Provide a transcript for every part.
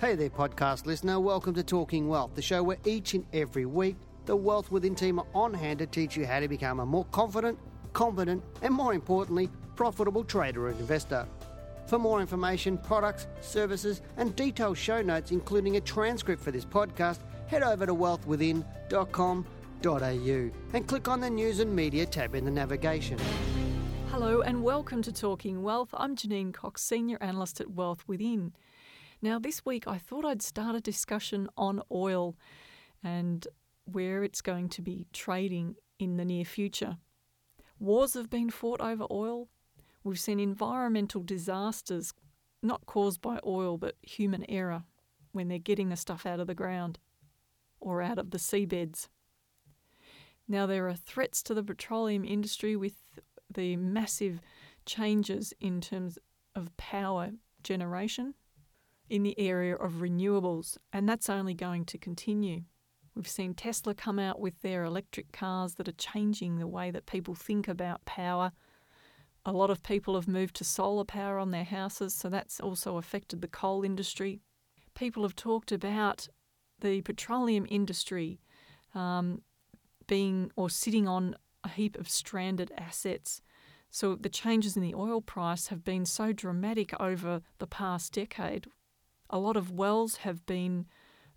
Hey there, podcast listener. Welcome to Talking Wealth, the show where each and every week the Wealth Within team are on hand to teach you how to become a more confident, competent, and more importantly, profitable trader and investor. For more information, products, services, and detailed show notes, including a transcript for this podcast, head over to wealthwithin.com.au and click on the News and Media tab in the navigation. Hello and welcome to Talking Wealth. I'm Janine Cox, Senior Analyst at Wealth Within. Now, this week I thought I'd start a discussion on oil and where it's going to be trading in the near future. Wars have been fought over oil. We've seen environmental disasters, not caused by oil, but human error when they're getting the stuff out of the ground or out of the seabeds. Now, there are threats to the petroleum industry with the massive changes in terms of power generation in the area of renewables, and that's only going to continue. We've seen Tesla come out with their electric cars that are changing the way that people think about power. A lot of people have moved to solar power on their houses, so that's also affected the coal industry. People have talked about the petroleum industry um, being or sitting on a heap of stranded assets. So the changes in the oil price have been so dramatic over the past decade. A lot of wells have been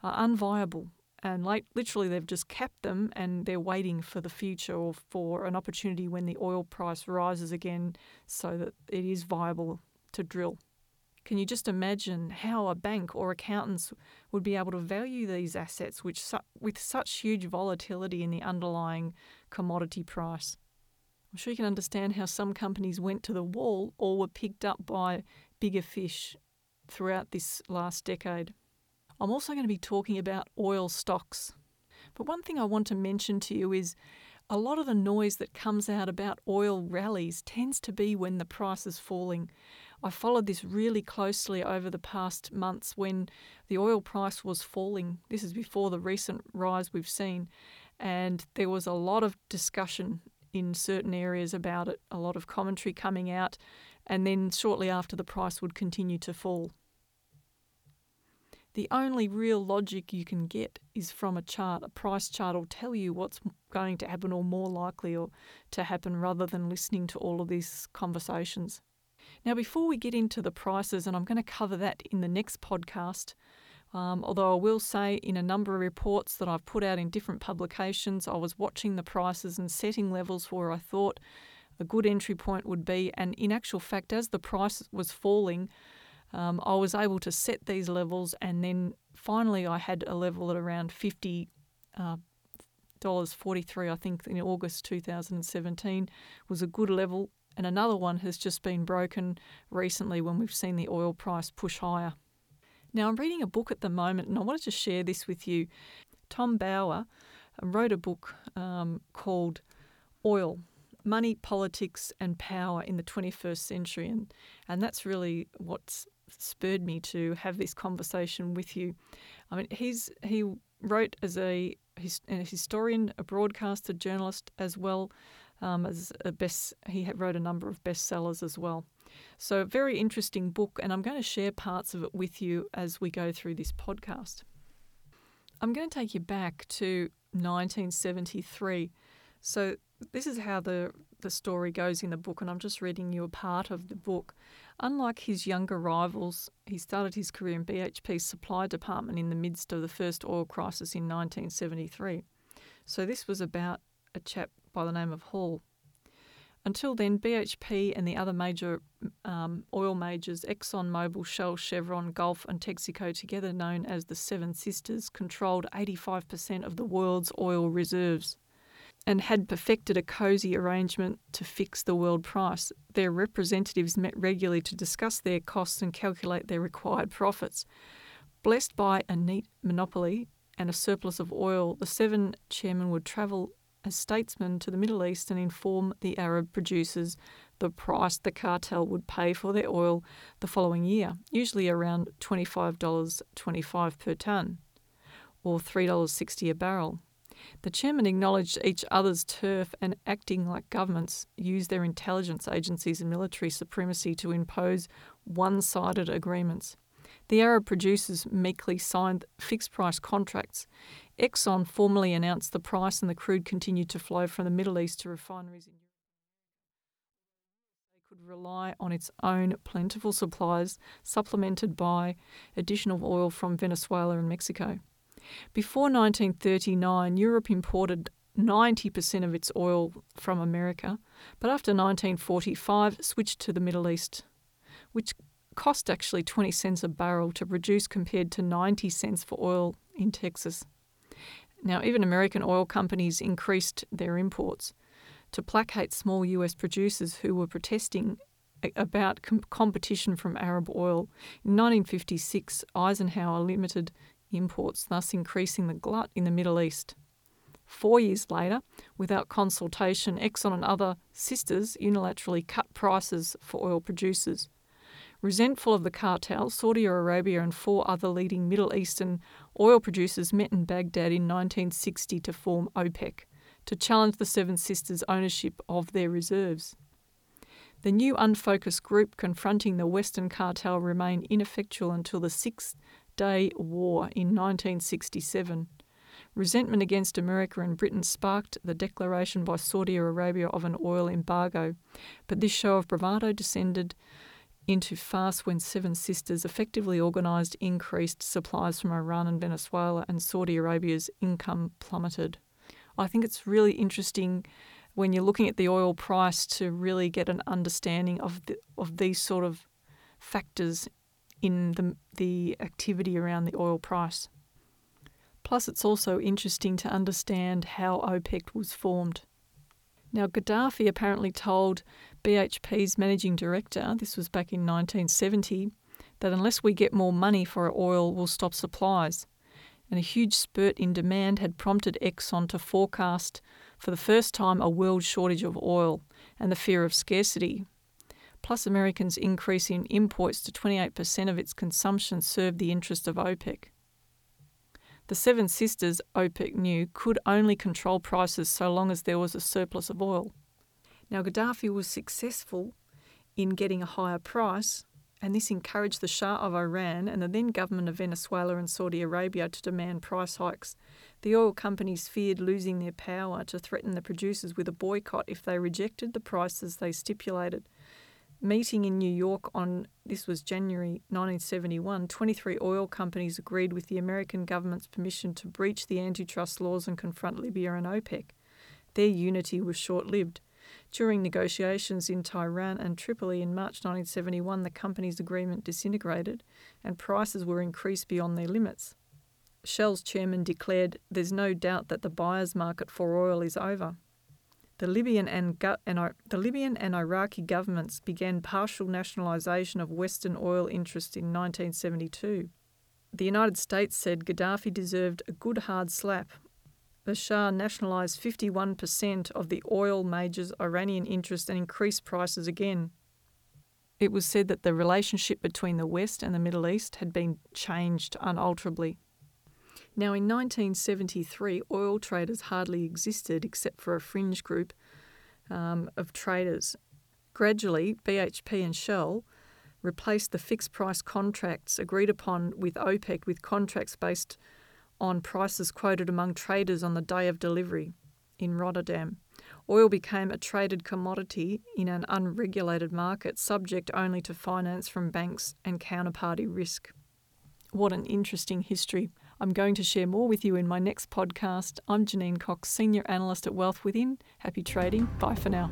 uh, unviable and like literally they've just capped them and they're waiting for the future or for an opportunity when the oil price rises again so that it is viable to drill. Can you just imagine how a bank or accountants would be able to value these assets which su- with such huge volatility in the underlying commodity price? I'm sure you can understand how some companies went to the wall or were picked up by bigger fish throughout this last decade. I'm also going to be talking about oil stocks. But one thing I want to mention to you is a lot of the noise that comes out about oil rallies tends to be when the price is falling. I followed this really closely over the past months when the oil price was falling. This is before the recent rise we've seen. And there was a lot of discussion in certain areas about it, a lot of commentary coming out. And then shortly after, the price would continue to fall. The only real logic you can get is from a chart. A price chart will tell you what's going to happen or more likely or to happen rather than listening to all of these conversations. Now, before we get into the prices, and I'm going to cover that in the next podcast, um, although I will say in a number of reports that I've put out in different publications, I was watching the prices and setting levels where I thought a good entry point would be. And in actual fact, as the price was falling, um, I was able to set these levels, and then finally I had a level at around fifty uh, dollars forty three. I think in August two thousand and seventeen was a good level, and another one has just been broken recently when we've seen the oil price push higher. Now I'm reading a book at the moment, and I wanted to share this with you. Tom Bower wrote a book um, called Oil money, politics, and power in the 21st century. And, and that's really what's spurred me to have this conversation with you. I mean, he's he wrote as a, a historian, a broadcaster, journalist, as well um, as a best. He wrote a number of bestsellers as well. So, very interesting book, and I'm going to share parts of it with you as we go through this podcast. I'm going to take you back to 1973. So, this is how the the story goes in the book, and I'm just reading you a part of the book. Unlike his younger rivals, he started his career in BHP's supply department in the midst of the first oil crisis in 1973. So this was about a chap by the name of Hall. Until then, BHP and the other major um, oil majors, ExxonMobil, Shell, Chevron, Gulf, and Texaco, together known as the Seven Sisters, controlled 85% of the world's oil reserves and had perfected a cosy arrangement to fix the world price. Their representatives met regularly to discuss their costs and calculate their required profits. Blessed by a neat monopoly and a surplus of oil, the seven chairmen would travel as statesmen to the Middle East and inform the Arab producers the price the cartel would pay for their oil the following year, usually around $25.25 per tonne or $3.60 a barrel. The chairman acknowledged each other's turf and, acting like governments, used their intelligence agencies and military supremacy to impose one sided agreements. the Arab producers meekly signed fixed price contracts. Exxon formally announced the price, and the crude continued to flow from the Middle East to refineries in Europe. Rely on its own plentiful supplies, supplemented by additional oil from Venezuela and Mexico. Before 1939, Europe imported 90% of its oil from America, but after 1945 switched to the Middle East, which cost actually 20 cents a barrel to produce compared to 90 cents for oil in Texas. Now, even American oil companies increased their imports to placate small US producers who were protesting about com- competition from Arab oil. In 1956, Eisenhower limited imports, thus increasing the glut in the Middle East. Four years later, without consultation, Exxon and other sisters unilaterally cut prices for oil producers. Resentful of the cartel, Saudi Arabia and four other leading Middle Eastern oil producers met in Baghdad in 1960 to form OPEC, to challenge the Seven Sisters' ownership of their reserves. The new unfocused group confronting the Western cartel remained ineffectual until the Six Day War in 1967. Resentment against America and Britain sparked the declaration by Saudi Arabia of an oil embargo, but this show of bravado descended into farce when Seven Sisters effectively organised increased supplies from Iran and Venezuela, and Saudi Arabia's income plummeted. I think it's really interesting when you're looking at the oil price to really get an understanding of the, of these sort of factors in the the activity around the oil price. Plus, it's also interesting to understand how OPEC was formed. Now, Gaddafi apparently told BHP's managing director, this was back in 1970, that unless we get more money for our oil, we'll stop supplies. And a huge spurt in demand had prompted Exxon to forecast for the first time a world shortage of oil and the fear of scarcity. Plus, Americans' increase in imports to 28% of its consumption served the interest of OPEC. The Seven Sisters, OPEC knew, could only control prices so long as there was a surplus of oil. Now, Gaddafi was successful in getting a higher price, and this encouraged the Shah of Iran and the then government of Venezuela and Saudi Arabia to demand price hikes. The oil companies feared losing their power to threaten the producers with a boycott if they rejected the prices they stipulated meeting in New York on this was January 1971, 23 oil companies agreed with the American government's permission to breach the antitrust laws and confront Libya and OPEC. Their unity was short lived. During negotiations in Tehran and Tripoli in March 1971, the companies' agreement disintegrated and prices were increased beyond their limits. Shell's chairman declared, There's no doubt that the buyer's market for oil is over. The Libyan and, the Libyan and Iraqi governments began partial nationalisation of Western oil interests in 1972. The United States said Gaddafi deserved a good hard slap. The Shah nationalised 51% of the oil majors' Iranian interest and increased prices again. It was said that the relationship between the West and the Middle East had been changed unalterably. Now, in 1973, oil traders hardly existed except for a fringe group um, of traders. Gradually, BHP and Shell replaced the fixed price contracts agreed upon with OPEC with contracts based on prices quoted among traders on the day of delivery in Rotterdam. Oil became a traded commodity in an unregulated market, subject only to finance from banks and counterparty risk. What an interesting history. I'm going to share more with you in my next podcast. I'm Janine Cox, Senior Analyst at Wealth Within. Happy trading. Bye for now.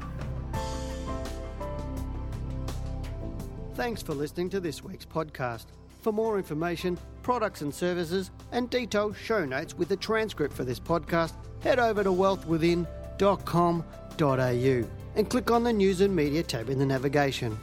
Thanks for listening to this week's podcast. For more information, products and services, and detailed show notes with a transcript for this podcast, head over to wealthwithin.com.au and click on the News and Media tab in the navigation.